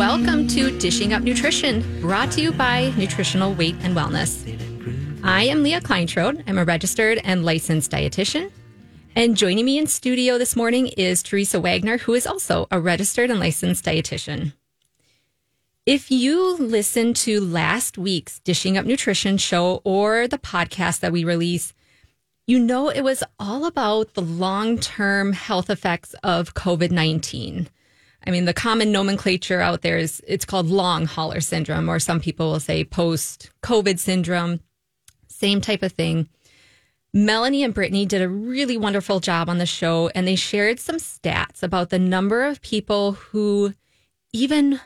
Welcome to Dishing Up Nutrition, brought to you by Nutritional Weight and Wellness. I am Leah Kleinschrodt. I'm a registered and licensed dietitian. And joining me in studio this morning is Teresa Wagner, who is also a registered and licensed dietitian. If you listened to last week's Dishing Up Nutrition show or the podcast that we released, you know it was all about the long term health effects of COVID 19. I mean, the common nomenclature out there is it's called long hauler syndrome, or some people will say post COVID syndrome. Same type of thing. Melanie and Brittany did a really wonderful job on the show, and they shared some stats about the number of people who, even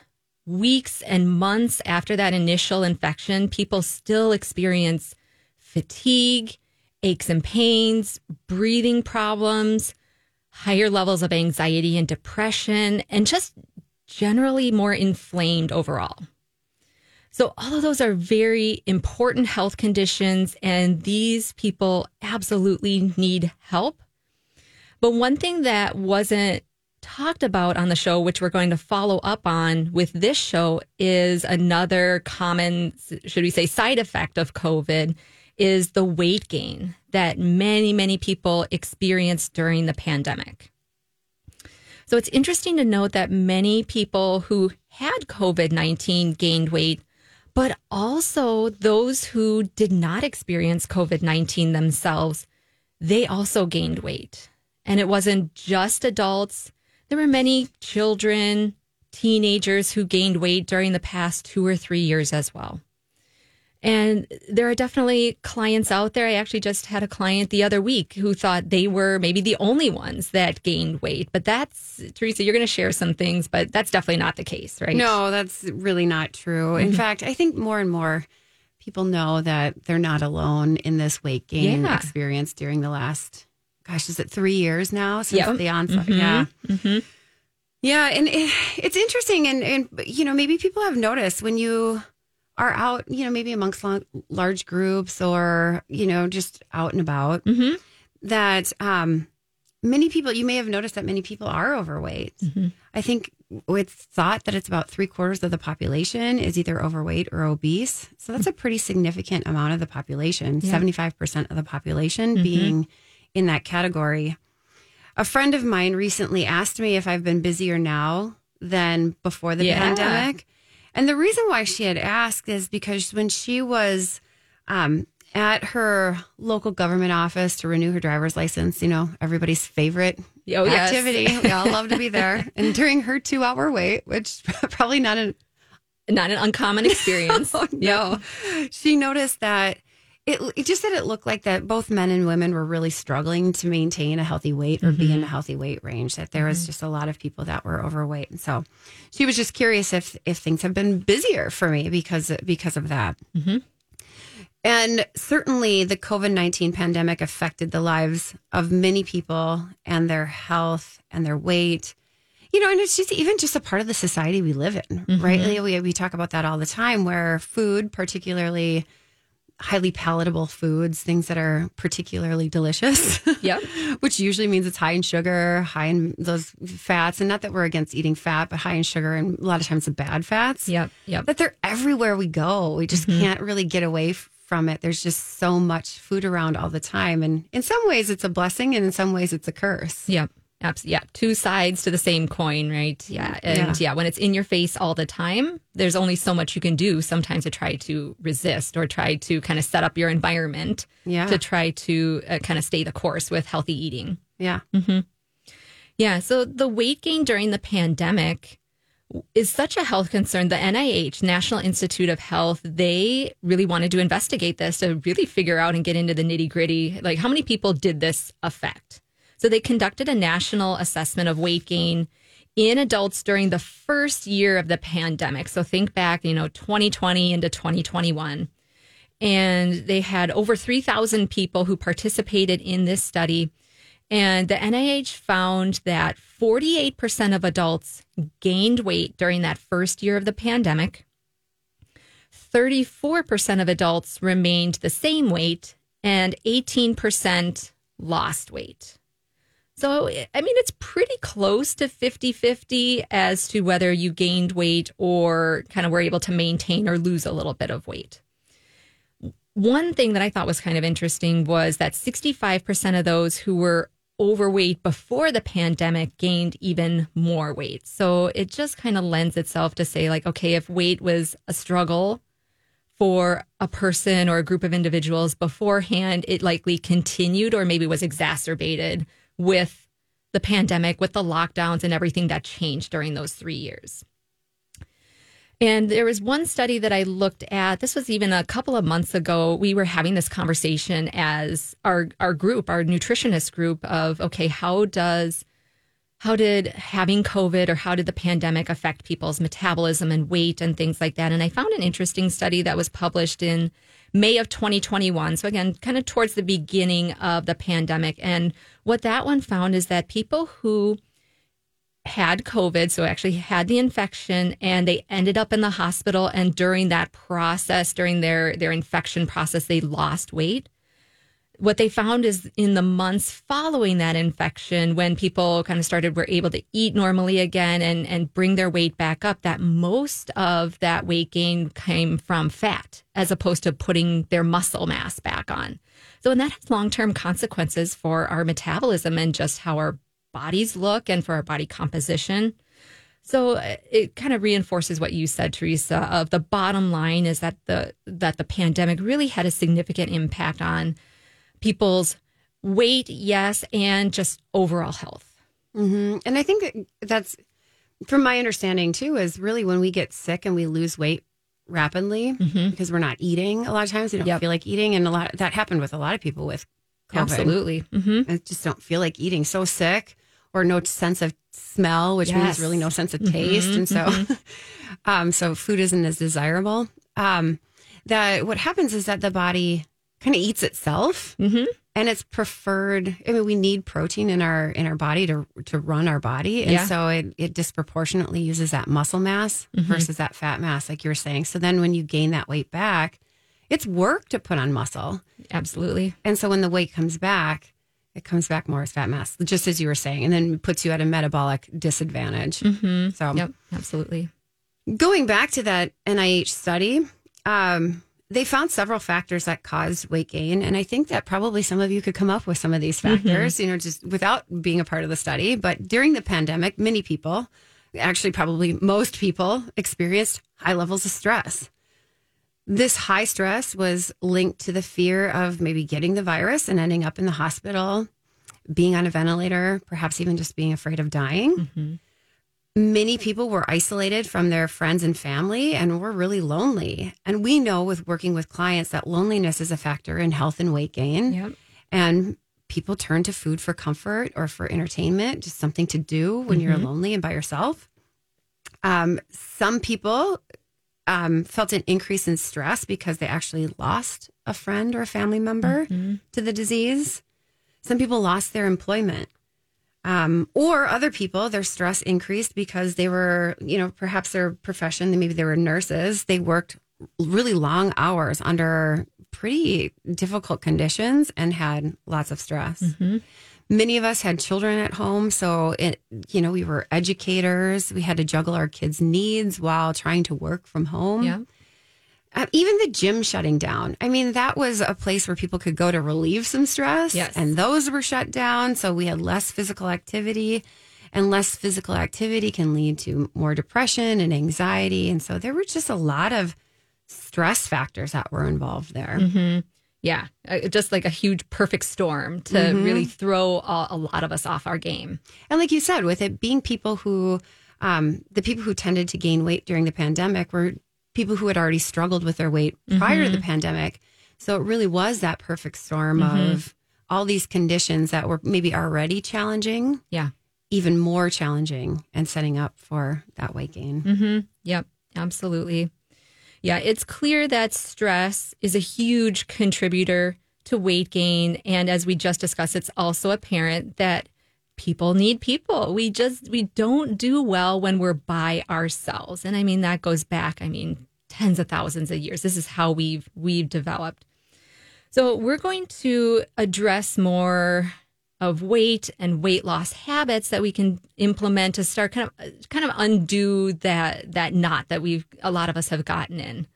weeks and months after that initial infection, people still experience fatigue, aches and pains, breathing problems higher levels of anxiety and depression, and just generally more inflamed overall. So, all of those are very important health conditions, and these people absolutely need help. But one thing that wasn't talked about on the show, which we're going to follow up on with this show, is another common, should we say, side effect of COVID is the weight gain that many, many people experienced during the pandemic. So it's interesting to note that many people who had COVID 19 gained weight, but also those who did not experience COVID 19 themselves, they also gained weight. And it wasn't just adults, there were many children, teenagers who gained weight during the past two or three years as well. And there are definitely clients out there. I actually just had a client the other week who thought they were maybe the only ones that gained weight. But that's, Teresa, you're going to share some things, but that's definitely not the case, right? No, that's really not true. In mm-hmm. fact, I think more and more people know that they're not alone in this weight gain yeah. experience during the last, gosh, is it three years now since yep. the onset? Mm-hmm. Yeah. Mm-hmm. Yeah. And it, it's interesting. And, and, you know, maybe people have noticed when you, are out, you know, maybe amongst large groups or, you know, just out and about, mm-hmm. that um, many people, you may have noticed that many people are overweight. Mm-hmm. I think it's thought that it's about three quarters of the population is either overweight or obese. So that's a pretty significant amount of the population, yeah. 75% of the population mm-hmm. being in that category. A friend of mine recently asked me if I've been busier now than before the yeah. pandemic. And the reason why she had asked is because when she was um, at her local government office to renew her driver's license, you know, everybody's favorite oh, activity. Yes. we all love to be there. And during her two hour wait, which probably not an not an uncommon experience. oh, no. She noticed that it, it just said it looked like that both men and women were really struggling to maintain a healthy weight or mm-hmm. be in a mm-hmm. healthy weight range. That there was mm-hmm. just a lot of people that were overweight, and so she was just curious if if things have been busier for me because because of that. Mm-hmm. And certainly, the COVID nineteen pandemic affected the lives of many people and their health and their weight. You know, and it's just even just a part of the society we live in, right? Mm-hmm. We we talk about that all the time, where food, particularly highly palatable foods, things that are particularly delicious. Yep. Which usually means it's high in sugar, high in those fats. And not that we're against eating fat, but high in sugar and a lot of times the bad fats. Yep. Yep. That they're everywhere we go. We just mm-hmm. can't really get away from it. There's just so much food around all the time. And in some ways it's a blessing and in some ways it's a curse. Yep. Absolutely. Yeah. Two sides to the same coin, right? Yeah. And yeah. yeah, when it's in your face all the time, there's only so much you can do sometimes to try to resist or try to kind of set up your environment yeah. to try to uh, kind of stay the course with healthy eating. Yeah. Mm-hmm. Yeah. So the weight gain during the pandemic is such a health concern. The NIH, National Institute of Health, they really wanted to investigate this to really figure out and get into the nitty gritty. Like, how many people did this affect? So they conducted a national assessment of weight gain in adults during the first year of the pandemic. So think back, you know, 2020 into 2021. And they had over 3,000 people who participated in this study. And the NIH found that 48% of adults gained weight during that first year of the pandemic. 34% of adults remained the same weight, and 18% lost weight. So, I mean, it's pretty close to 50 50 as to whether you gained weight or kind of were able to maintain or lose a little bit of weight. One thing that I thought was kind of interesting was that 65% of those who were overweight before the pandemic gained even more weight. So it just kind of lends itself to say, like, okay, if weight was a struggle for a person or a group of individuals beforehand, it likely continued or maybe was exacerbated with the pandemic, with the lockdowns and everything that changed during those three years. And there was one study that I looked at. This was even a couple of months ago. We were having this conversation as our our group, our nutritionist group of okay, how does how did having COVID or how did the pandemic affect people's metabolism and weight and things like that? And I found an interesting study that was published in May of 2021. So again, kind of towards the beginning of the pandemic. And what that one found is that people who had COVID, so actually had the infection, and they ended up in the hospital. And during that process, during their their infection process, they lost weight what they found is in the months following that infection, when people kind of started were able to eat normally again and, and bring their weight back up, that most of that weight gain came from fat as opposed to putting their muscle mass back on. So, and that has long term consequences for our metabolism and just how our bodies look and for our body composition. So uh, it kind of reinforces what you said, Teresa. Of the bottom line is that the that the pandemic really had a significant impact on people's weight, yes, and just overall health. Mm-hmm. And I think that's, from my understanding too, is really when we get sick and we lose weight rapidly mm-hmm. because we're not eating. A lot of times we don't yep. feel like eating, and a lot that happened with a lot of people with COVID. Absolutely, mm-hmm. I just don't feel like eating. So sick or no sense of smell, which yes. means really no sense of mm-hmm. taste, and so, mm-hmm. um, so food isn't as desirable. Um, that what happens is that the body kind of eats itself. Mm-hmm. And it's preferred. I mean, we need protein in our in our body to to run our body, and yeah. so it, it disproportionately uses that muscle mass mm-hmm. versus that fat mass, like you were saying. So then, when you gain that weight back, it's work to put on muscle. Absolutely. And so when the weight comes back, it comes back more as fat mass, just as you were saying, and then puts you at a metabolic disadvantage. Mm-hmm. So, yep, absolutely. Going back to that NIH study, um, they found several factors that caused weight gain. And I think that probably some of you could come up with some of these mm-hmm. factors, mm-hmm. you know, just without being a part of the study. But during the pandemic, many people, actually, probably most people, experienced high levels of stress. This high stress was linked to the fear of maybe getting the virus and ending up in the hospital, being on a ventilator, perhaps even just being afraid of dying. Mm-hmm many people were isolated from their friends and family and were really lonely. And we know with working with clients that loneliness is a factor in health and weight gain. Yep. And people turn to food for comfort or for entertainment, just something to do when mm-hmm. you're lonely and by yourself. Um, some people um, felt an increase in stress because they actually lost a friend or a family member mm-hmm. to the disease. Some people lost their employment. Um, or other people, their stress increased because they were, you know, perhaps their profession, maybe they were nurses. They worked really long hours under pretty difficult conditions and had lots of stress. Mm-hmm. Many of us had children at home. So, it, you know, we were educators. We had to juggle our kids' needs while trying to work from home. Yeah. Uh, even the gym shutting down. I mean, that was a place where people could go to relieve some stress. Yes. And those were shut down. So we had less physical activity, and less physical activity can lead to more depression and anxiety. And so there were just a lot of stress factors that were involved there. Mm-hmm. Yeah, uh, just like a huge perfect storm to mm-hmm. really throw a, a, lot of us off our game. And like you said, with it being people who, um, the people who tended to gain weight during the pandemic were people who had already struggled with their weight prior mm-hmm. to the mm-hmm. pandemic. So it really was that perfect storm mm-hmm. of all these conditions that were maybe already challenging. Yeah. even more challenging and setting up for that weight gain. Mm-hmm. Yep, absolutely. Yeah, it's clear that stress is a huge contributor to weight gain. And as we just discussed, it's also apparent that people need people. We just, we don't do well when we're by ourselves. And I mean, that goes back, I mean, tens of thousands of years. This is how we've, we've developed. So we're going to address more of weight and weight loss habits that we can implement to start kind of kind of undo that that knot that we've a lot of us have gotten in.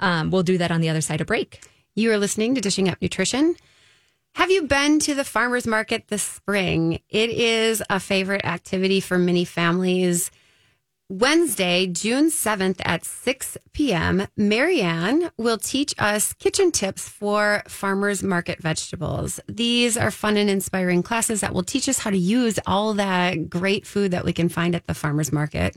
Um, we'll do that on the other side of break. You are listening to Dishing Up Nutrition. Have you been to the farmers market this spring? It is a favorite activity for many families. Wednesday, June 7th at 6 p.m., Marianne will teach us kitchen tips for farmers market vegetables. These are fun and inspiring classes that will teach us how to use all that great food that we can find at the farmers market.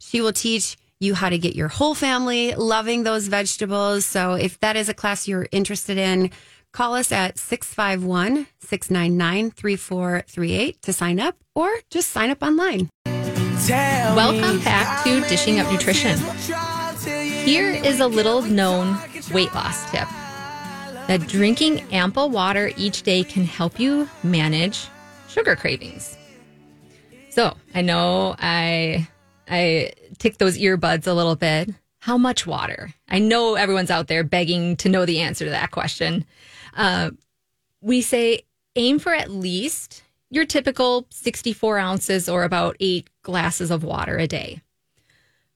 She will teach you how to get your whole family loving those vegetables. So if that is a class you're interested in, call us at 651 699 3438 to sign up or just sign up online. Welcome back to Dishing Up Nutrition. Here is a little known weight loss tip that drinking ample water each day can help you manage sugar cravings. So I know I I tick those earbuds a little bit. How much water? I know everyone's out there begging to know the answer to that question. Uh, we say aim for at least your typical 64 ounces or about eight glasses of water a day.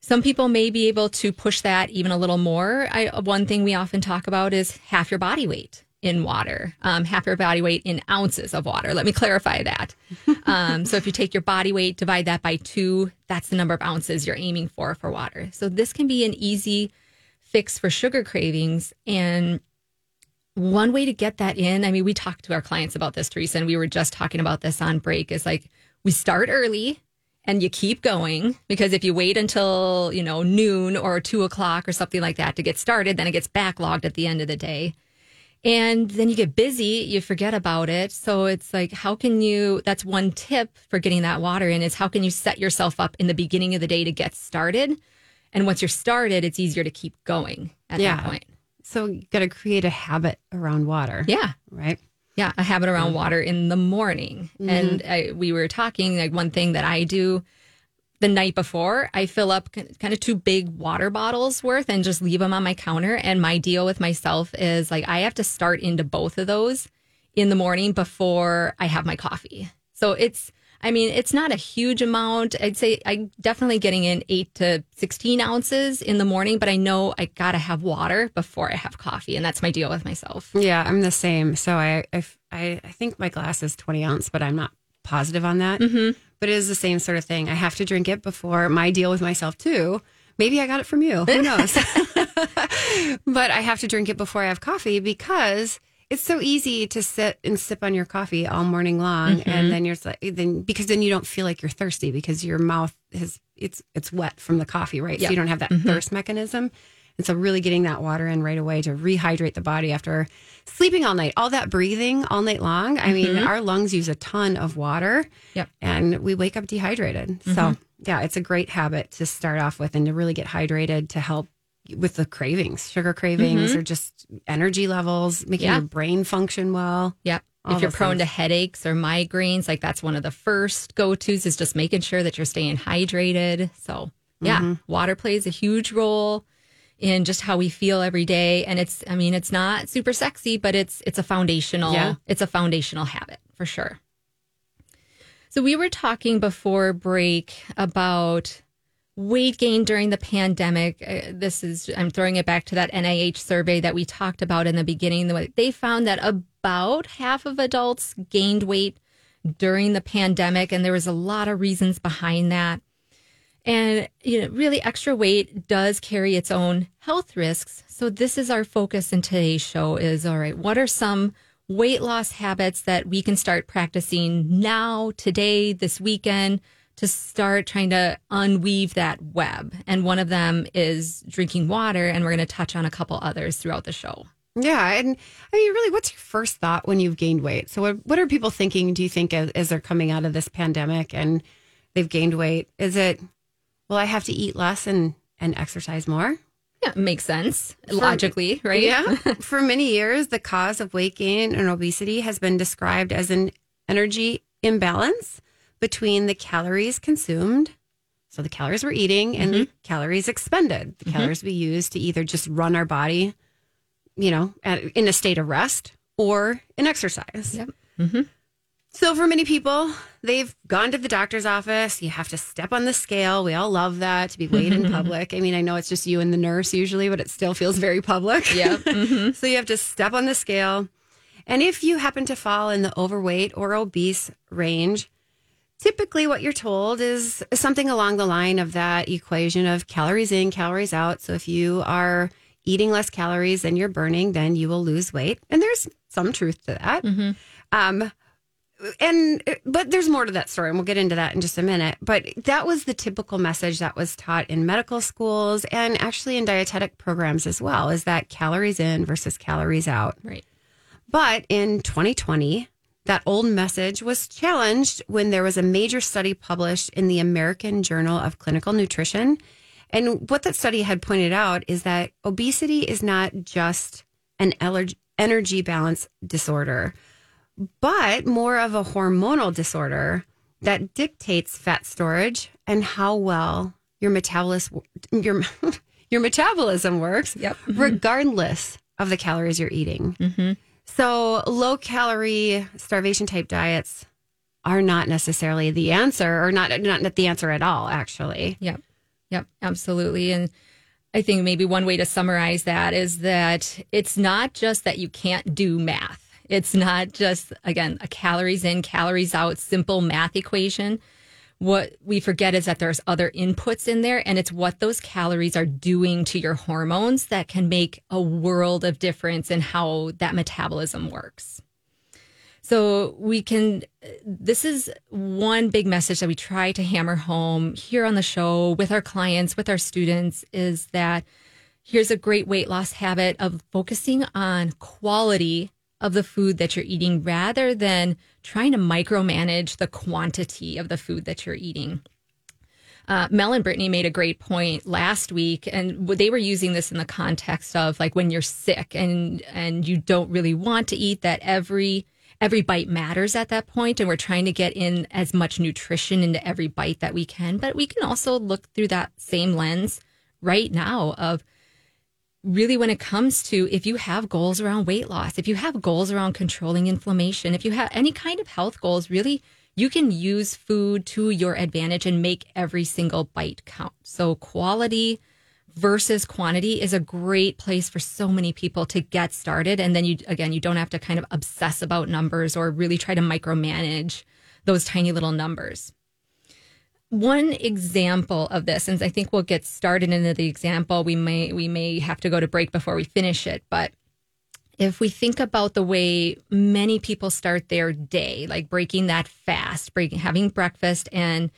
Some people may be able to push that even a little more. I, one thing we often talk about is half your body weight in water, um, half your body weight in ounces of water. Let me clarify that. Um, so if you take your body weight, divide that by two, that's the number of ounces you're aiming for for water. So this can be an easy fix for sugar cravings. And one way to get that in, I mean, we talked to our clients about this, Teresa, and we were just talking about this on break, is like we start early and you keep going because if you wait until, you know, noon or two o'clock or something like that to get started, then it gets backlogged at the end of the day. And then you get busy, you forget about it. So it's like, how can you? That's one tip for getting that water in is how can you set yourself up in the beginning of the day to get started? And once you're started, it's easier to keep going at Yeah. that point. So you got to create a habit around water. Yeah. Right. Yeah, a habit around mm. water in the morning. Mm-hmm. And I, we were talking like one thing that I do the night before, I fill up kind of two big water bottles worth and just leave them on my counter. And my deal with myself is like I have to start into both of those in the morning before I have my coffee. So it's, I mean, it's not a huge amount. I'd say I'm definitely getting in eight to 16 ounces in the morning, but I know I got to have water before I have coffee. And that's my deal with myself. Yeah, I'm the same. So I, I, I think my glass is 20 ounce, but I'm not positive on that. Mm-hmm. But it is the same sort of thing. I have to drink it before my deal with myself too. Maybe I got it from you. Who knows? but I have to drink it before I have coffee because it's so easy to sit and sip on your coffee all morning long, and mm-hmm. then you're then because then you don't feel like you're thirsty because your mouth has it's it's wet from the coffee, right? Yeah. So you don't have that mm-hmm. thirst mechanism. And so, really getting that water in right away to rehydrate the body after sleeping all night, all that breathing all night long. I mean, mm-hmm. our lungs use a ton of water Yep. and we wake up dehydrated. So, yeah, it's a great habit to start off with and to really get hydrated to help with the cravings, sugar cravings, or just energy levels, making Yeah. your brain function well. Yep. All if you're prone to headaches or migraines, like that's one of the first go tos is just making sure that you're staying hydrated. So, yeah, Mm-hmm. water plays a huge role in just how we feel every day and it's I mean, it's not super sexy, but it's it's a foundational Yeah. it's a foundational habit for sure. So we were talking before break about weight gain during the pandemic. Uh, This is, I'm throwing it back to that NIH survey that we talked about in the beginning. The- They found that about half of adults gained weight during the pandemic, and there was a lot of reasons behind that. And you know, really, extra weight does carry its own health risks. So this is our focus in today's show: is all right. What are some weight loss habits that we can start practicing now, today, this weekend, to start trying to unweave that web? And one of them is drinking water, and we're going to touch on a couple others throughout the show. Yeah, and I mean, really, what's your first thought when you've gained weight? So, what, what are people thinking? Do you think as, as they're coming out of this pandemic and they've gained weight? Is it, well, I have to eat less and and exercise more? Yeah, makes sense logically, right? Yeah. For many years, the cause of weight gain and obesity has been described as an energy imbalance between the calories consumed, so the calories we're eating, and the mm-hmm. calories expended, the mm-hmm. calories we use to either just run our body, you know, at, in a state of rest or in exercise. Yep. Mm-hmm. So for many people, they've gone to the doctor's office. You have to step on the scale. We all love that to be weighed in public. I mean, I know it's just you and the nurse usually, but it still feels very public. Yeah. Mm-hmm. so you have to step on the scale. And if you happen to fall in the overweight or obese range, typically what you're told is something along the line of that equation of calories in, calories out. So if you are eating less calories than you're burning, then you will lose weight. And there's some truth to that. Um, and but there's more to that story and we'll get into that in just a minute but that was the typical message that was taught in medical schools and actually in dietetic programs as well is that calories in versus calories out Right. but in 2020 that old message was challenged when there was a major study published in the American Journal of Clinical Nutrition and what that study had pointed out is that obesity is not just an energy balance disorder but more of a hormonal disorder that dictates fat storage and how well your metabolism your your metabolism works Yep. Mm-hmm. regardless of the calories you're eating. Mm-hmm. So low calorie starvation type diets are not necessarily the answer or not not the answer at all actually. Yep. Yep. Absolutely. And I think maybe one way to summarize that is that it's not just that you can't do math. It's not just, again, a calories in, calories out, simple math equation. What we forget is that there's other inputs in there, and it's what those calories are doing to your hormones that can make a world of difference in how that metabolism works. So we can, this is one big message that we try to hammer home here on the show with our clients, with our students is that here's a great weight loss habit of focusing on quality of the food that you're eating rather than trying to micromanage the quantity of the food that you're eating. Uh, Mel and Brittany made a great point last week, and they were using this in the context of like when you're sick and and you don't really want to eat that every every bite matters at that point, and we're trying to get in as much nutrition into every bite that we can. But we can also look through that same lens right now of really when it comes to if you have goals around weight loss, if you have goals around controlling inflammation, if you have any kind of health goals, really you can use food to your advantage and make every single bite count. So quality versus quantity is a great place for so many people to get started and then you again you don't have to kind of obsess about numbers or really try to micromanage those tiny little numbers one example of this and i think we'll get started into the example we may we may have to go to break before we finish it but if we think about the way many people start their day like breaking that fast breaking having breakfast and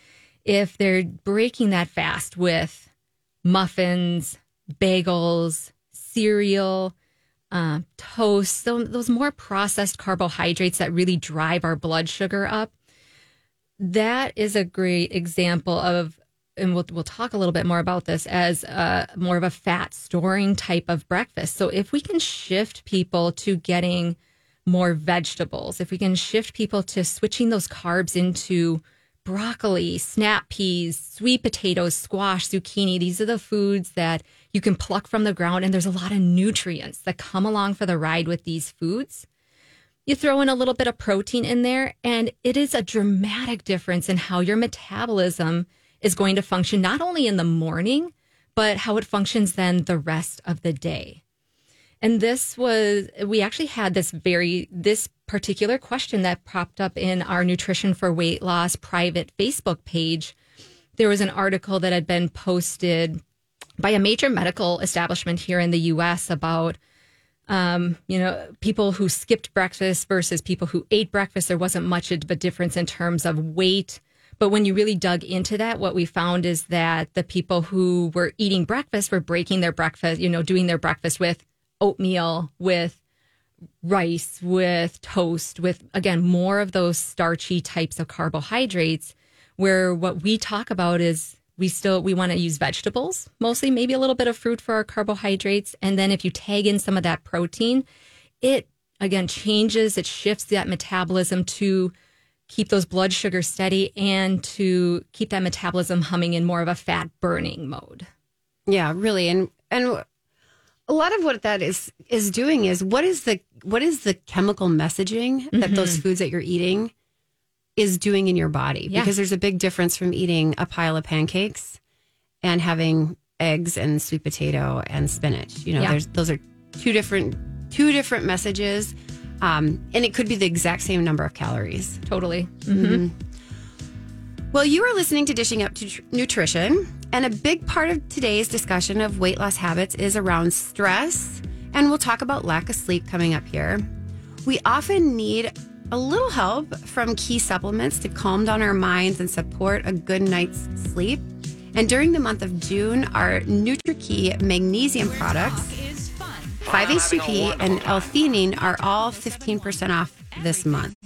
if they're breaking that fast with muffins bagels cereal uh, toast so those more processed carbohydrates that really drive our blood sugar up that is a great example of and we'll, we'll talk a little bit more about this as uh, more of a fat storing type of breakfast. So if we can shift people to getting more vegetables if we can shift people to switching those carbs into broccoli snap peas sweet potatoes squash zucchini these are the foods that you can pluck from the ground and there's a lot of nutrients that come along for the ride with these foods you throw in a little bit of protein in there, and it is a dramatic difference in how your metabolism is going to function, not only in the morning, but how it functions then the rest of the day. And this was, we actually had this very, this particular question that popped up in our Nutrition for Weight Loss private Facebook page. There was an article that had been posted by a major medical establishment here in the US about um, you know, people who skipped breakfast versus people who ate breakfast, there wasn't much of a difference in terms of weight. But when you really dug into that, what we found is that the people who were eating breakfast were breaking their breakfast, you know, doing their breakfast with oatmeal, with rice, with toast, with again, more of those starchy types of carbohydrates. Where what we talk about is we still we want to use vegetables mostly maybe a little bit of fruit for our carbohydrates and then if you tag in some of that protein it again changes it shifts that metabolism to keep those blood sugars steady and to keep that metabolism humming in more of a fat burning mode. Yeah, really. And and a lot of what that is is doing is what is the what is the chemical messaging that mm-hmm. those foods that you're eating is doing in your body? Yeah. Because there's a big difference from eating a pile of pancakes and having eggs and sweet potato and spinach. You know, yeah. there's those are two different two different messages um, and it could be the exact same number of calories. Totally. Mm-hmm. Mm-hmm. Well, you are listening to Dishing Up to Nutrition, and a big part of today's discussion of weight loss habits is around stress, and we'll talk about lack of sleep coming up here. We often need a little help from key supplements to calm down our minds and support a good night's sleep. And during the month of June, our NutriKey magnesium products 5-HTP and L-theanine are all 15% off this month.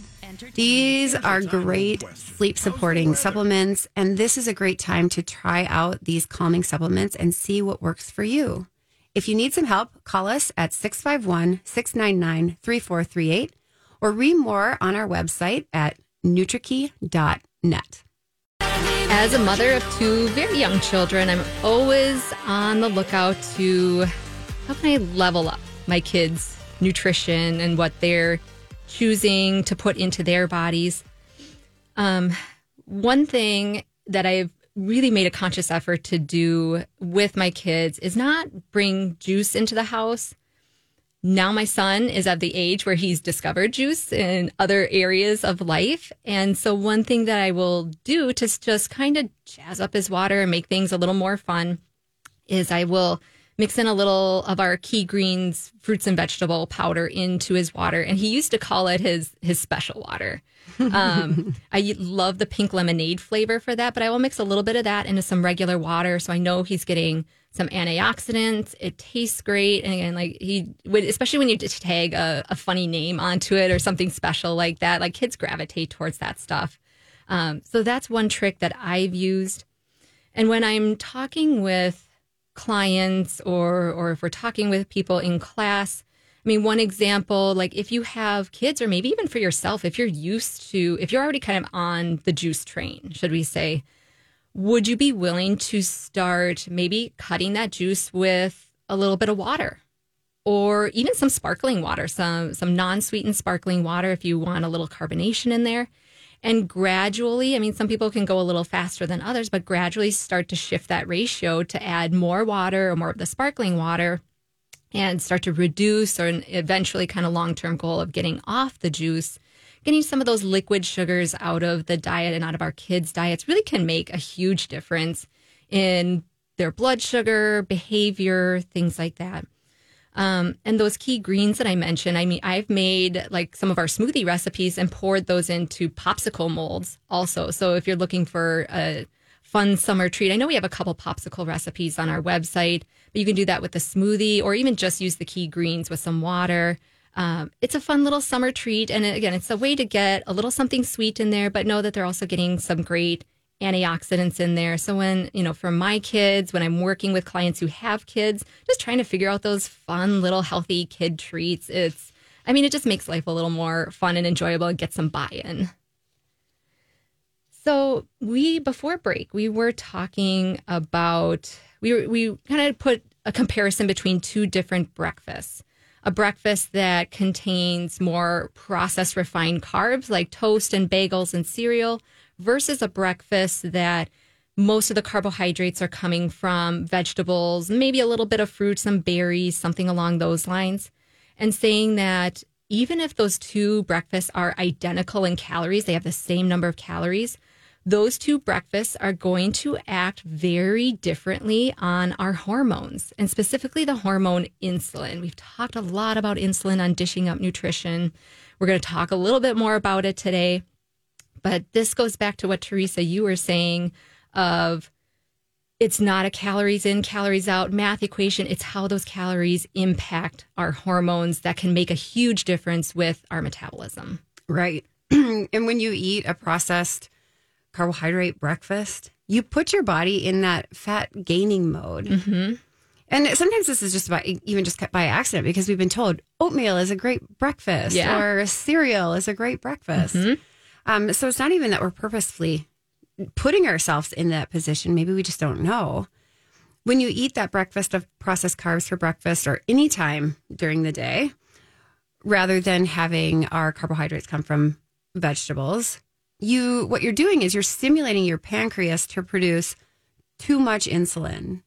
These are great sleep supporting supplements, and this is a great time to try out these calming supplements and see what works for you. If you need some help, call us at 651 699 3438 or read more on our website at NutriKey.net. As a mother of two very young children, I'm always on the lookout to how can I level up my kids' nutrition and what they're choosing to put into their bodies? Um, one thing that I've really made a conscious effort to do with my kids is not bring juice into the house. Now my son is at the age where he's discovered juice in other areas of life. And so one thing that I will do to just kind of jazz up his water and make things a little more fun is I will mix in a little of our key greens fruits and vegetable powder into his water and he used to call it his his special water um, i love the pink lemonade flavor for that but i will mix a little bit of that into some regular water so i know he's getting some antioxidants. It tastes great. And again like he would especially when you tag a, a funny name onto it or something special like that like kids gravitate towards that stuff. Um, so that's one trick that i've used. And when i'm talking with clients or or if we're talking with people in class I mean, one example, like if you have kids, or maybe even for yourself, if you're used to, if you're already kind of on the juice train, should we say, would you be willing to start maybe cutting that juice with a little bit of water or even some sparkling water, some, some non sweetened sparkling water if you want a little carbonation in there? and gradually, I mean, some people can go a little faster than others, but gradually start to shift that ratio to add more water or more of the sparkling water and start to reduce or eventually kind of long term goal of getting off the juice. Getting some of those liquid sugars out of the diet and out of our kids' diets really can make a huge difference in their blood sugar, behavior, things like that. Um, and those key greens that I mentioned, I mean, I've made like some of our smoothie recipes and poured those into popsicle molds also. So if you're looking for a fun summer treat, I know we have a couple popsicle recipes on our website, but you can do that with a smoothie or even just use the key greens with some water. Um, it's a fun little summer treat. And again, it's a way to get a little something sweet in there, but know that they're also getting some great antioxidants in there. So when, you know, for my kids, when I'm working with clients who have kids, just trying to figure out those fun little healthy kid treats, it's I mean, it just makes life a little more fun and enjoyable and get some buy-in. So we before break, we were talking about we we kind of put a comparison between two different breakfasts. A breakfast that contains more processed refined carbs like toast and bagels and cereal versus a breakfast that most of the carbohydrates are coming from vegetables, maybe a little bit of fruit, some berries, something along those lines. And saying that even if those two breakfasts are identical in calories, they have the same number of calories, those two breakfasts are going to act very differently on our hormones and specifically the hormone insulin. We've talked a lot about insulin on Dishing Up Nutrition. We're going to talk a little bit more about it today. But this goes back to what Teresa you were saying of it's not a calories in, calories out math equation. It's how those calories impact our hormones that can make a huge difference with our metabolism. Right. and when you eat a processed carbohydrate breakfast, you put your body in that fat gaining mode. Mm-hmm. And sometimes this is just about even just by accident because we've been told oatmeal is a great breakfast Yeah. or cereal is a great breakfast. Um, so it's not even that we're purposefully putting ourselves in that position. Maybe we just don't know. When you eat that breakfast of processed carbs for breakfast or any time during the day, rather than having our carbohydrates come from vegetables, you what you're doing is you're stimulating your pancreas to produce too much insulin.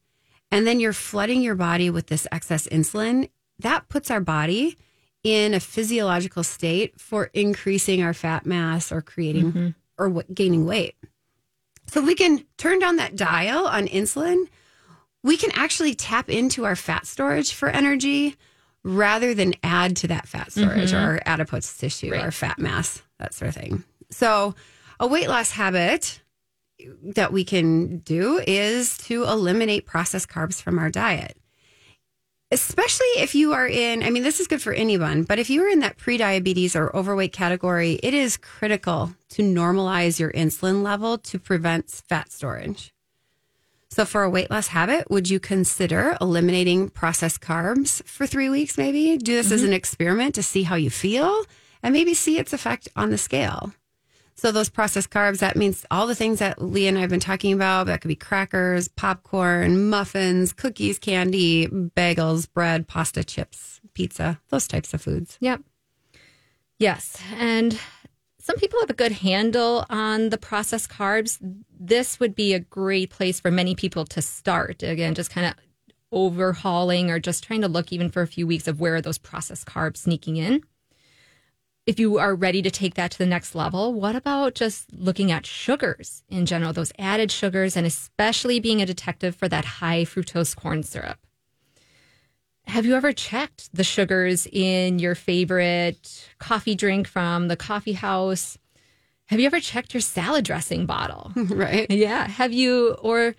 And then you're flooding your body with this excess insulin. That puts our body in a physiological state for increasing our fat mass or creating mm-hmm. or what, gaining weight. So if we can turn down that dial on insulin, we can actually tap into our fat storage for energy rather than add to that fat storage mm-hmm. or adipose tissue or fat mass, that sort of thing. So, a weight loss habit that we can do is to eliminate processed carbs from our diet. Especially if you are in, I mean, this is good for anyone, but if you are in that prediabetes or overweight category, it is critical to normalize your insulin level to prevent fat storage. So, for a weight loss habit, would you consider eliminating processed carbs for three weeks, maybe? Do this as mm-hmm. an experiment to see how you feel and maybe see its effect on the scale. So, those processed carbs, that means all the things that Lee and I have been talking about. That could be crackers, popcorn, muffins, cookies, candy, bagels, bread, pasta, chips, pizza, those types of foods. Yep. Yes. And some people have a good handle on the processed carbs. This would be a great place for many people to start. Again, just kind of overhauling or just trying to look even for a few weeks of where are those processed carbs sneaking in. If you are ready to take that to the next level, what about just looking at sugars in general, those added sugars, and especially being a detective for that high fructose corn syrup? Have you ever checked the sugars in your favorite coffee drink from the coffee house? Have you ever checked your salad dressing bottle? Right. yeah. Have you, or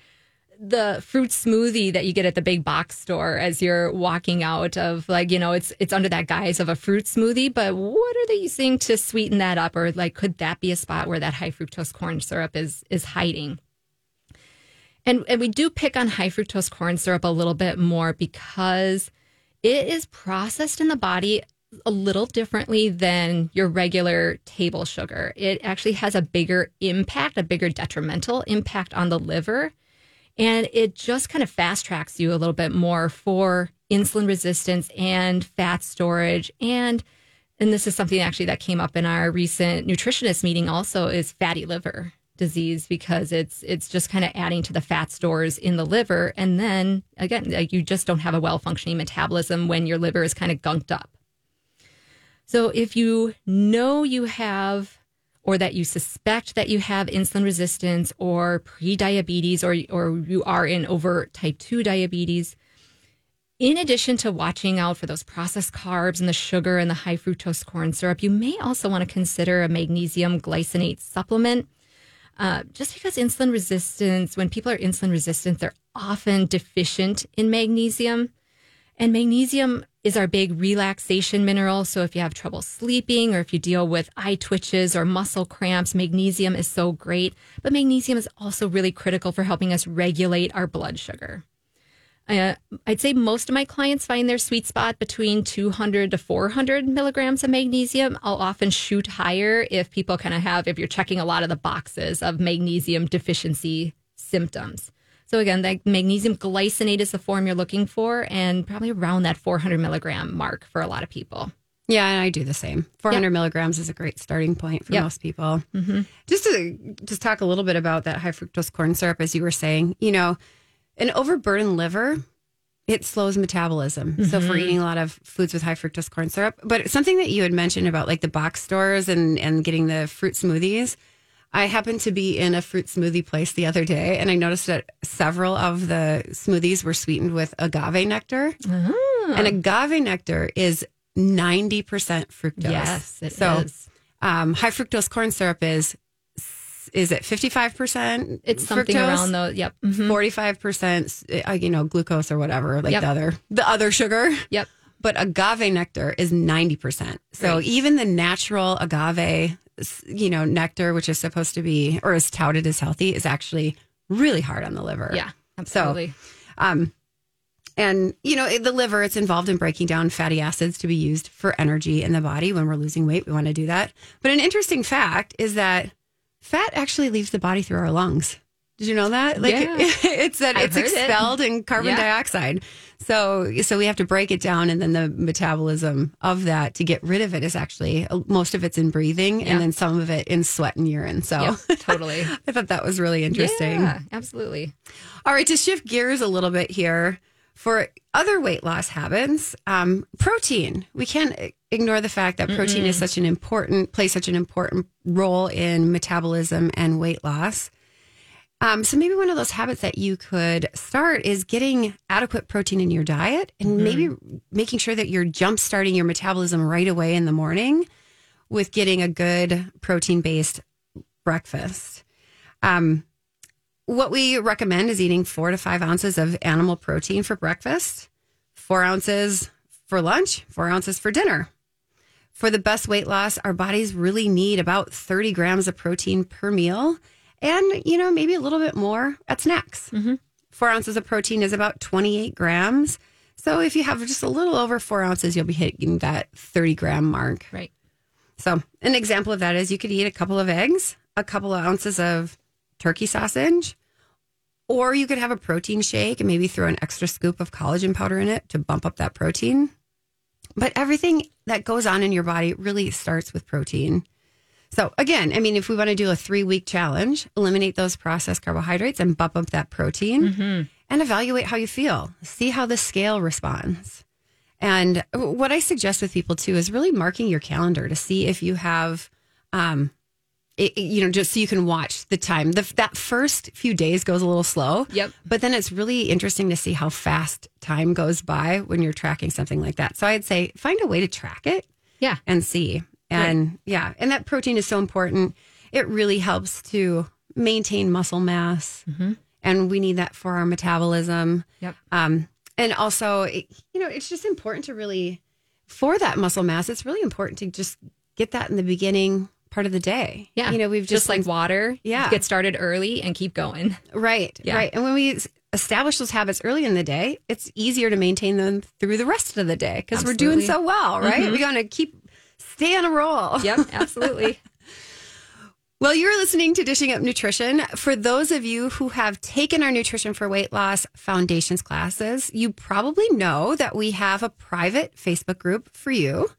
the fruit smoothie that you get at the big box store as you're walking out of like, you know, it's, it's under that guise of a fruit smoothie, but what are they using to sweeten that up? Or like, could that be a spot where that high fructose corn syrup is, is hiding? And, and we do pick on high fructose corn syrup a little bit more because it is processed in the body a little differently than your regular table sugar. It actually has a bigger impact, a bigger detrimental impact on the liver. And it just kind of fast tracks you a little bit more for insulin resistance and fat storage. And and this is something actually that came up in our recent nutritionist meeting also is fatty liver disease because it's it's just kind of adding to the fat stores in the liver and then again you just don't have a well functioning metabolism when your liver is kind of gunked up so if you know you have or that you suspect that you have insulin resistance or prediabetes or or you are in over type 2 diabetes in addition to watching out for those processed carbs and the sugar and the high fructose corn syrup, you may also want to consider a magnesium glycinate supplement. Uh, just because insulin resistance, when people are insulin resistant, they're often deficient in magnesium. And magnesium is our big relaxation mineral. So if you have trouble sleeping or if you deal with eye twitches or muscle cramps, magnesium is so great. But magnesium is also really critical for helping us regulate our blood sugar. Uh, I'd say most of my clients find their sweet spot between 200 to 400 milligrams of magnesium. I'll often shoot higher if people kind of have, if you're checking a lot of the boxes of magnesium deficiency symptoms. So again, that magnesium glycinate is the form you're looking for, and probably around that 400 milligram mark for a lot of people. Yeah, and I do the same. 400 milligrams is a great starting point for Yep. most people. Mm-hmm. Just to just talk a little bit about that high fructose corn syrup, as you were saying, you know, an overburdened liver, it slows metabolism. So if we're mm-hmm. eating a lot of foods with high fructose corn syrup, but something that you had mentioned about like the box stores and and getting the fruit smoothies. I happened to be in a fruit smoothie place the other day, and I noticed that several of the smoothies were sweetened with agave nectar. And agave nectar is 90% fructose. Yes, it is. so, Um, high fructose corn syrup is is it 55% It's something fructose? around the yep. mhm. 45% uh, you know glucose or whatever like Yep. the other the other sugar Yep. But agave nectar is 90% so Right. even the natural agave you know nectar which is supposed to be or is touted as healthy is actually really hard on the liver Yeah. Absolutely. um, and you know the liver it's involved in breaking down fatty acids to be used for energy in the body when we're losing weight we want to do that but an interesting fact is that fat actually leaves the body through our lungs did you know that like Yeah. it's that I've it's heard it. expelled in carbon Yeah. dioxide so so we have to break it down and then the metabolism of that to get rid of it is actually most of it's in breathing Yeah. and then some of it in sweat and urine so Yep, totally. i thought that was really interesting Yeah, absolutely. all right, to shift gears a little bit here, for other weight loss habits, um, protein. We can't ignore the fact that protein is such an important plays such an important role in metabolism and weight loss. Um, so maybe one of those habits that you could start is getting adequate protein in your diet, and maybe making sure that you're jump starting your metabolism right away in the morning with getting a good protein based breakfast. Um, what we recommend is eating four to five ounces of animal protein for breakfast, four ounces for lunch, four ounces for dinner. For the best weight loss, our bodies really need about 30 grams of protein per meal and, you know, maybe a little bit more at snacks. Mm-hmm. Four ounces of protein is about 28 grams. So if you have just a little over four ounces, you'll be hitting that 30 gram mark. Right. So, an example of that is you could eat a couple of eggs, a couple of ounces of turkey sausage, or you could have a protein shake and maybe throw an extra scoop of collagen powder in it to bump up that protein. But everything that goes on in your body really starts with protein. So, again, I mean, if we want to do a three week challenge, eliminate those processed carbohydrates and bump up that protein and evaluate how you feel. See how the scale responds. And what I suggest with people too is really marking your calendar to see if you have, um, it, it- you know, just so you can watch the time. The, that first few days goes a little slow. Yep. But then it's really interesting to see how fast time goes by when you're tracking something like that. So I'd say find a way to track it Yeah. and see. And yeah, and that protein is so important. It really helps to maintain muscle mass. And we need that for our metabolism. Yep. Um, and also, it, you know, it's just important to really, for that muscle mass, it's really important to just get that in the beginning part of the day. Yeah. You know, we've just just, like water. Yeah. Get started early and keep going. right, Yeah. right. And when we establish those habits early in the day, it's easier to maintain them through the rest of the day because we're doing so well, right? We're going to keep, stay on a roll. Yep. Absolutely. Well, you're listening to Dishing Up Nutrition. For those of you who have taken our Nutrition for Weight Loss Foundations classes, you probably know that we have a private Facebook group for you.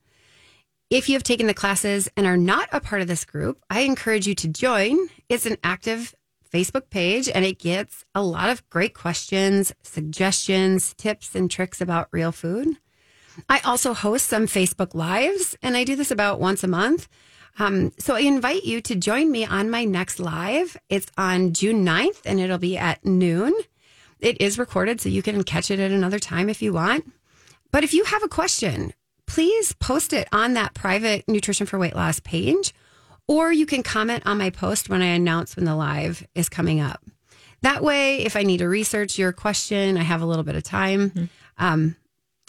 If you have taken the classes and are not a part of this group, I encourage you to join. It's an active Facebook page and it gets a lot of great questions, suggestions, tips, and tricks about real food. I also host some Facebook Lives, and I do this about once a month. Um, so I invite you to join me on my next live. It's on June 9th, and it'll be at noon. It is recorded, so you can catch it at another time if you want. But if you have a question, please post it on that private Nutrition for Weight Loss page, or you can comment on my post when I announce when the live is coming up. That way, if I need to research your question, I have a little bit of time. Um,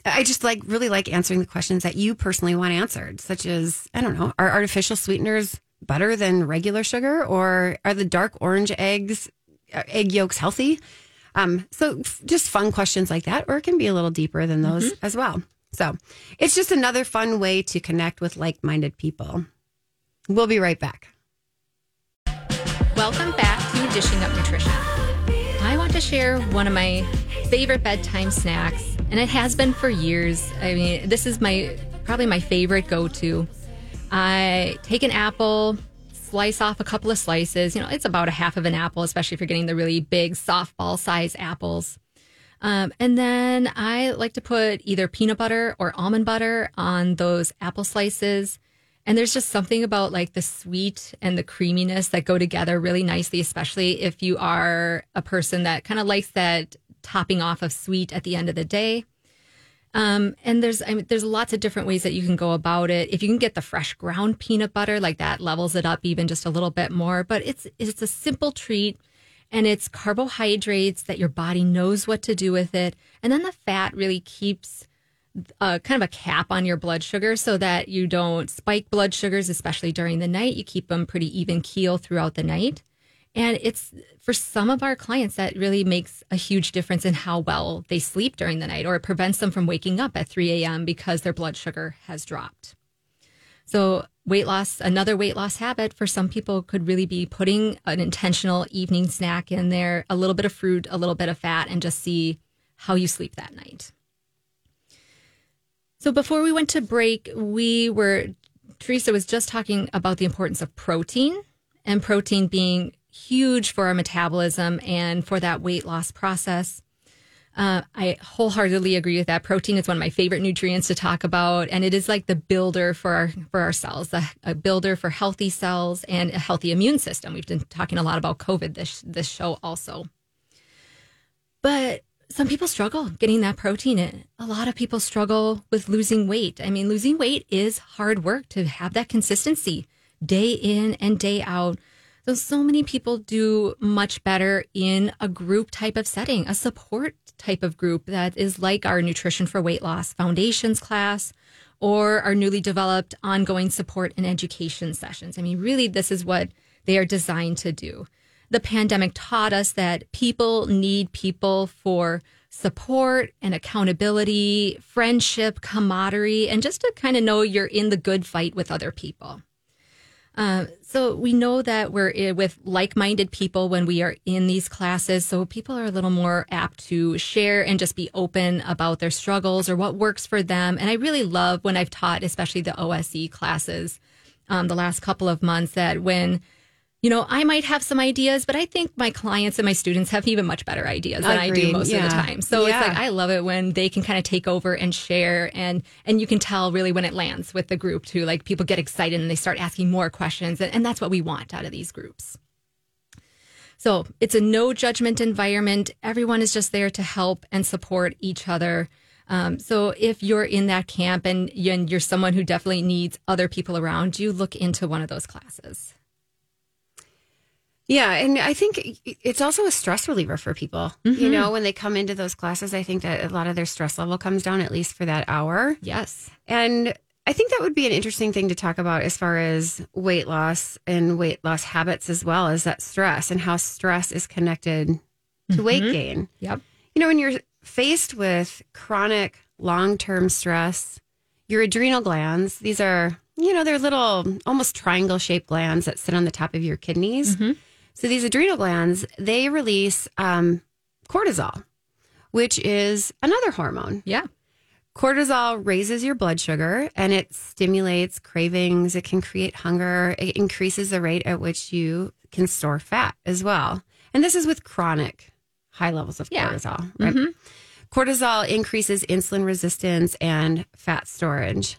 I just like really like answering the questions that you personally want answered, such as I don't know, are artificial sweeteners better than regular sugar, or are the dark orange eggs uh, egg yolks healthy? Um, so f- just fun questions like that, or it can be a little deeper than those as well. So it's just another fun way to connect with like-minded people. We'll be right back. Welcome back to Dishing Up Nutrition. I want to share one of my favorite bedtime snacks, and it has been for years. I mean, this is my probably my favorite go to. I take an apple, slice off a couple of slices. You know, it's about a half of an apple, especially if you're getting the really big softball size apples. Um, and then I like to put either peanut butter or almond butter on those apple slices. And there's just something about like the sweet and the creaminess that go together really nicely, especially if you are a person that kind of likes that topping off of sweet at the end of the day. Um, and there's I mean, there's lots of different ways that you can go about it. If you can get the fresh ground peanut butter, like that levels it up even just a little bit more. But it's it's a simple treat, and it's carbohydrates that your body knows what to do with it, and then the fat really keeps uh, kind of a cap on your blood sugar so that you don't spike blood sugars, especially during the night. You keep them pretty even keel throughout the night. And it's for some of our clients that really makes a huge difference in how well they sleep during the night, or it prevents them from waking up at 3 a.m. because their blood sugar has dropped. So, weight loss, another weight loss habit for some people could really be putting an intentional evening snack in there, a little bit of fruit, a little bit of fat, and just see how you sleep that night. So, before we went to break, we were, Teresa was just talking about the importance of protein and protein being huge for our metabolism and for that weight loss process. Uh, I wholeheartedly agree with that. Protein is one of my favorite nutrients to talk about, and it is like the builder for our for our cells, a, a builder for healthy cells and a healthy immune system. We've been talking a lot about COVID this this show also, but some people struggle getting that protein in. A lot of people struggle with losing weight. I mean, losing weight is hard work to have that consistency day in and day out so, so many people do much better in a group type of setting, a support type of group that is like our Nutrition for Weight Loss Foundations class or our newly developed ongoing support and education sessions. I mean, really, this is what they are designed to do. The pandemic taught us that people need people for support and accountability, friendship, camaraderie, and just to kind of know you're in the good fight with other people. Uh, so we know that we're with like-minded people when we are in these classes. So people are a little more apt to share and just be open about their struggles or what works for them. And I really love when I've taught, especially the OSE classes, um, the last couple of months, that when you know, I might have some ideas, but I think my clients and my students have even much better ideas than Agreed. I do most yeah. of the time. So yeah. it's like I love it when they can kind of take over and share and and you can tell really when it lands with the group too. Like people get excited and they start asking more questions and, and that's what we want out of these groups. So it's a no judgment environment. Everyone is just there to help and support each other. Um, so if you're in that camp and you're someone who definitely needs other people around you, look into one of those classes. Yeah, and I think it's also a stress reliever for people. Mm-hmm. You know, when they come into those classes, I think that a lot of their stress level comes down at least for that hour. Yes. And I think that would be an interesting thing to talk about as far as weight loss and weight loss habits as well as that stress and how stress is connected to mm-hmm. weight gain. Yep. You know, when you're faced with chronic long-term stress, your adrenal glands, these are, you know, they're little almost triangle shaped glands that sit on the top of your kidneys. Mm-hmm so these adrenal glands, they release um, cortisol, which is another hormone. Yeah. Cortisol raises your blood sugar and it stimulates cravings. It can create hunger. It increases the rate at which you can store fat as well. And this is with chronic high levels of yeah. cortisol, right? Mm-hmm. Cortisol increases insulin resistance and fat storage.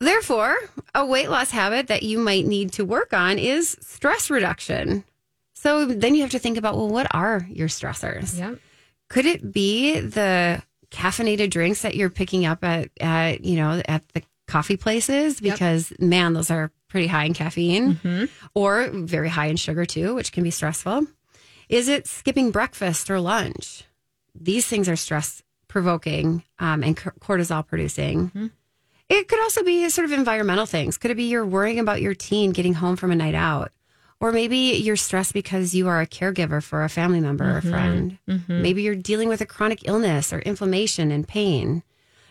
Therefore, a weight loss habit that you might need to work on is stress reduction. So then you have to think about well, what are your stressors? Yeah. Could it be the caffeinated drinks that you're picking up at, at you know, at the coffee places? Because yep. man, those are pretty high in caffeine mm-hmm. or very high in sugar too, which can be stressful. Is it skipping breakfast or lunch? These things are stress provoking um, and cortisol producing. Mm-hmm. It could also be sort of environmental things. Could it be you're worrying about your teen getting home from a night out? Or maybe you're stressed because you are a caregiver for a family member mm-hmm. or friend. Mm-hmm. Maybe you're dealing with a chronic illness or inflammation and pain.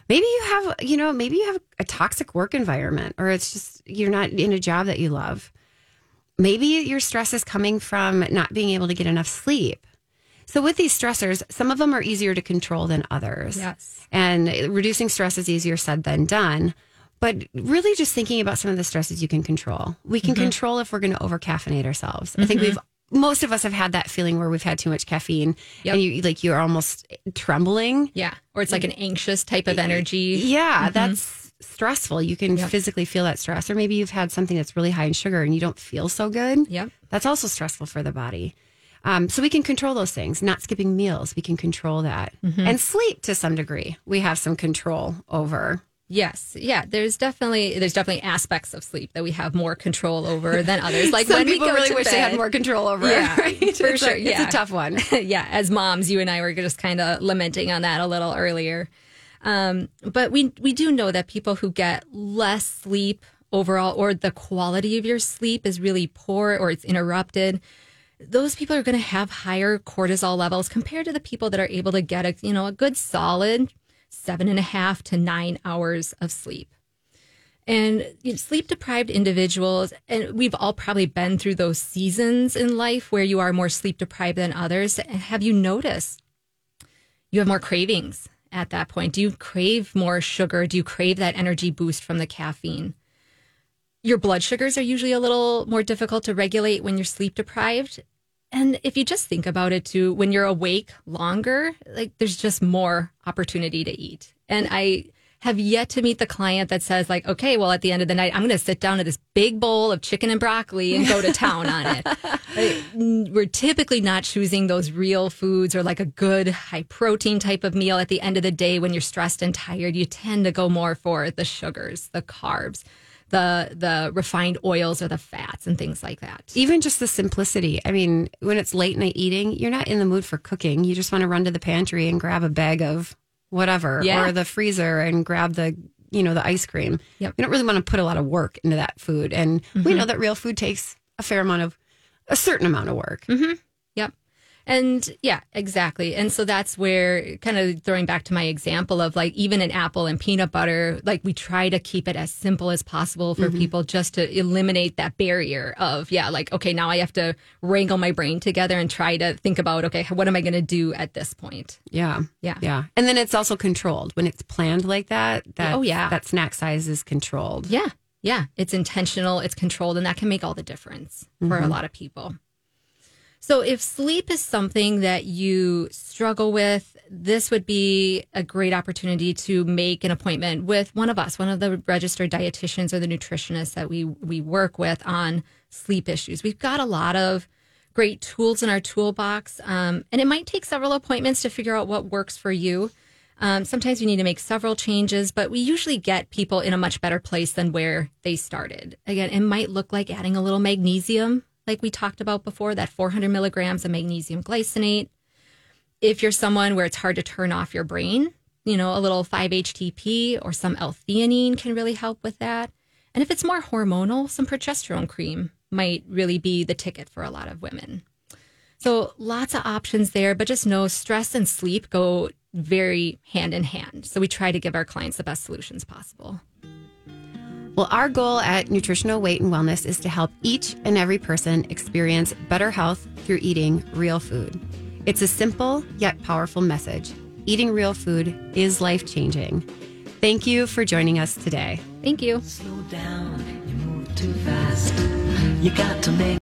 Maybe you have, you know, maybe you have a toxic work environment or it's just you're not in a job that you love. Maybe your stress is coming from not being able to get enough sleep. So with these stressors, some of them are easier to control than others. Yes. And reducing stress is easier said than done. But really just thinking about some of the stresses you can control. We can mm-hmm. control if we're going to over caffeinate ourselves. Mm-hmm. I think mm-hmm. we've most of us have had that feeling where we've had too much caffeine yep. and you like you're almost trembling. Yeah. Or it's like an anxious type of energy. Yeah, mm-hmm. that's stressful. You can yep. physically feel that stress. Or maybe you've had something that's really high in sugar and you don't feel so good. Yep. That's also stressful for the body. Um, so we can control those things, not skipping meals. We can control that. And sleep to some degree, we have some control over. Yes, yeah. There's definitely there's definitely aspects of sleep that we have more control over than others. Like Some when people really wish they had more control over Yeah, it. Right? for It's sure, like- yeah. It's a tough one. yeah, as moms, you and I were just kind of lamenting on that a little earlier. Um, but we we do know that people who get less sleep overall, or the quality of your sleep is really poor, or it's interrupted. Those people are going to have higher cortisol levels compared to the people that are able to get a you know a good solid seven and a half to nine hours of sleep. And you know, sleep deprived individuals, and we've all probably been through those seasons in life where you are more sleep deprived than others. Have you noticed you have more cravings at that point? Do you crave more sugar? Do you crave that energy boost from the caffeine? Your blood sugars are usually a little more difficult to regulate when you're sleep deprived. And if you just think about it too, when you're awake longer, like there's just more opportunity to eat. And I have yet to meet the client that says like, okay, well, at the end of the night, I'm going to sit down to this big bowl of chicken and broccoli and go to town on it. Like, We're typically not choosing those real foods or like a good high protein type of meal at the end of the day when you're stressed and tired. You tend to go more for the sugars, the carbs, the the refined oils or the fats and things like that. Even just the simplicity. I mean, when it's late night eating, you're not in the mood for cooking. You just want to run to the pantry and grab a bag of whatever Yeah. or the freezer and grab the, you know, the ice cream. Yep. Mm-hmm. You don't really want to put a lot of work into that food. And we know that real food takes a fair amount of, a certain amount of work. Yep. And yeah, exactly. And so that's where kind of throwing back to my example of like even an apple and peanut butter, like we try to keep it as simple as possible for mm-hmm. people just to eliminate that barrier of, yeah, like, okay, now I have to wrangle my brain together and try to think about, okay, what am I going to do at this point? Yeah. Yeah. Yeah. And then it's also controlled. When it's planned like that, that Oh, yeah. that snack size is controlled. Yeah. Yeah. It's intentional, it's controlled, and that can make all the difference for a mm-hmm. lot of people. So, if sleep is something that you struggle with, this would be a great opportunity to make an appointment with one of us, one of the registered dietitians or the nutritionists that we, we work with on sleep issues. We've got a lot of great tools in our toolbox, um, and it might take several appointments to figure out what works for you. Um, sometimes we need to make several changes, but we usually get people in a much better place than where they started. Again, it might look like adding a little magnesium, like we talked about before, that 400 milligrams of magnesium glycinate. If you're someone where it's hard to turn off your brain, you know, a little 5-HTP or some L-theanine can really help with that. And if it's more hormonal, some progesterone cream might really be the ticket for a lot of women. So lots of options there, but just know stress and sleep go very hand in hand. So we try to give our clients the best solutions possible. Well, our goal at Nutritional Weight and Wellness is to help each and every person experience better health through eating real food. It's a simple yet powerful message. Eating real food is life changing. Thank you for joining us today. Thank you. Slow down, you move too fast. You got to make